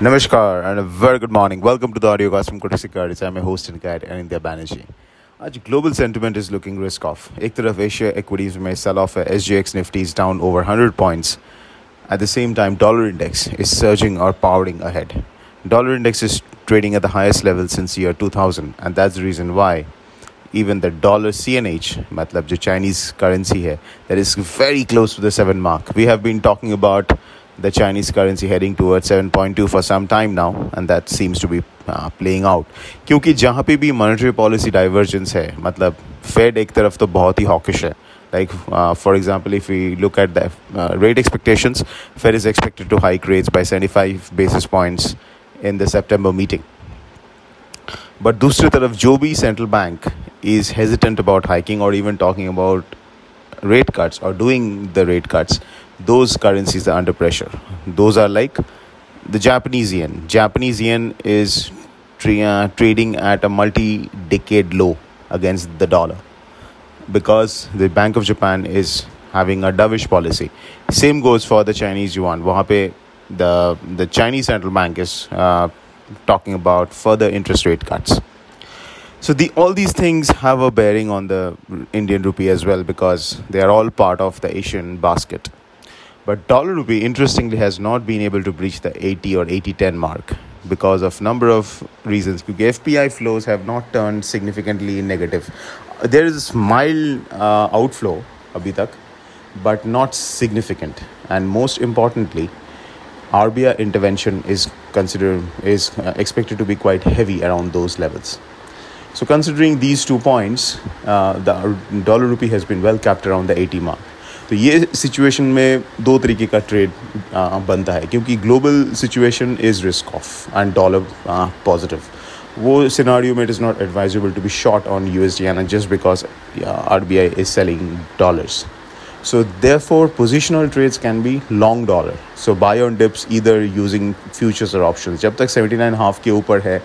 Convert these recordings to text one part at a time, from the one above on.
नमस्कार and very good morning welcome to the audio cast from cortex securities I am host in guide and India Banerjee आज global sentiment is looking risk off एक तरफ Asia equities में sell off है S G X Nifty is down over hundred points At the same time, dollar index is surging or powering ahead. Dollar index is trading at the highest level since year 2000, and that's the reason why even the dollar CNH, matlab jo Chinese currency hai, that is very close to the 7 mark. We have been talking about the Chinese currency heading towards 7.2 for some time now, and that seems to be uh, playing out. क्योंकि जहाँ पे भी monetary policy divergence है मतलब Fed एक तरफ तो बहुत ही hawkish है like uh, for example if we look at the uh, rate expectations fed is expected to hike rates by 75 basis points in the september meeting but दूसरी तरफ जो भी central bank is hesitant about hiking or even talking about rate cuts or doing the rate cuts those currencies are under pressure. Those are like the Japanese yen. Japanese yen is tra- uh, trading at a multi decade low against the dollar because the Bank of Japan is having a dovish policy. Same goes for the Chinese yuan. Wahape the the Chinese central bank is uh, talking about further interest rate cuts. So the all these things have a bearing on the Indian rupee as well because they are all part of the Asian basket. But dollar rupee, interestingly, has not been able to breach the 80 or 80-10 mark because of number of reasons. Because FPI flows have not turned significantly negative. There is mild uh, outflow, abhi but not significant. And most importantly, RBI intervention is considered is uh, expected to be quite heavy around those levels. So considering these two points, uh, the dollar rupee has been well capped around the 80 mark. तो ये situation में दो तरीके का trade बनता है क्योंकि global situation is risk off and dollar positive वो सिनारियो में it is not advisable to be short on U S D N just because R B I is selling dollars So therefore, positional trades can be long dollar. So buy on dips either using futures or options. जब तक 79 half के ऊपर है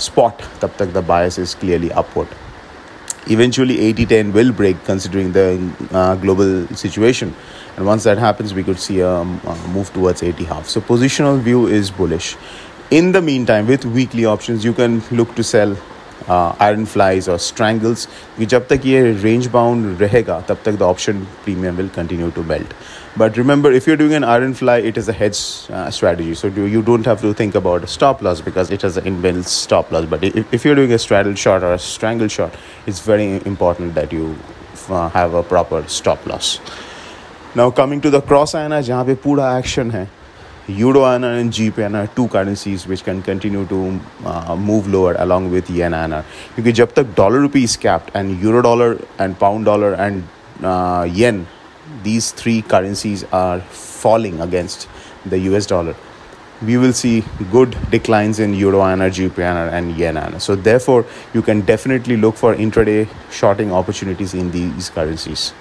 spot, तब तक the bias is clearly upward. Eventually 80-10 will break considering the uh, global situation. And once that happens we could see a, a, move towards 80 half. So positional view is bullish. In the meantime with weekly options you can look to sell iron flies और strangles कि जब तक ये range bound रहेगा तब तक the option premium will continue to belt but remember if you doing an iron fly it is a hedge strategy so you don't have to think about stop loss because it is a inbuilt stop loss but if you doing a straddle short और a strangle shot it's very important that you uh, have a proper stop loss. Now coming to the आना जहाँ पे पूरा action है Euro INR and GBP INR two currencies which can continue to uh, move lower along with yen INR क्योंकि जब तक dollar rupee is capped and euro dollar and pound dollar and uh, yen these three currencies are falling against the US dollar we will see good declines in euro INR, GBP INR and yen INR. So therefore you can definitely look for intraday shorting opportunities in these currencies.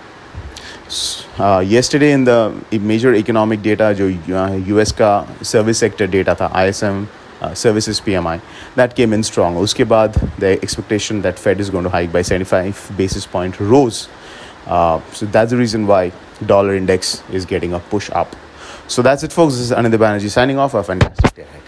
Uh, yesterday in the major economic data जो US का service sector data था ISM services PMI that came in strong उसके बाद the expectation that Fed is going to hike by 75 basis point rose so that's the reason why dollar index is getting a push up. So that's it, folks. This is Anindya Banerjee signing off. A fantastic day ahead.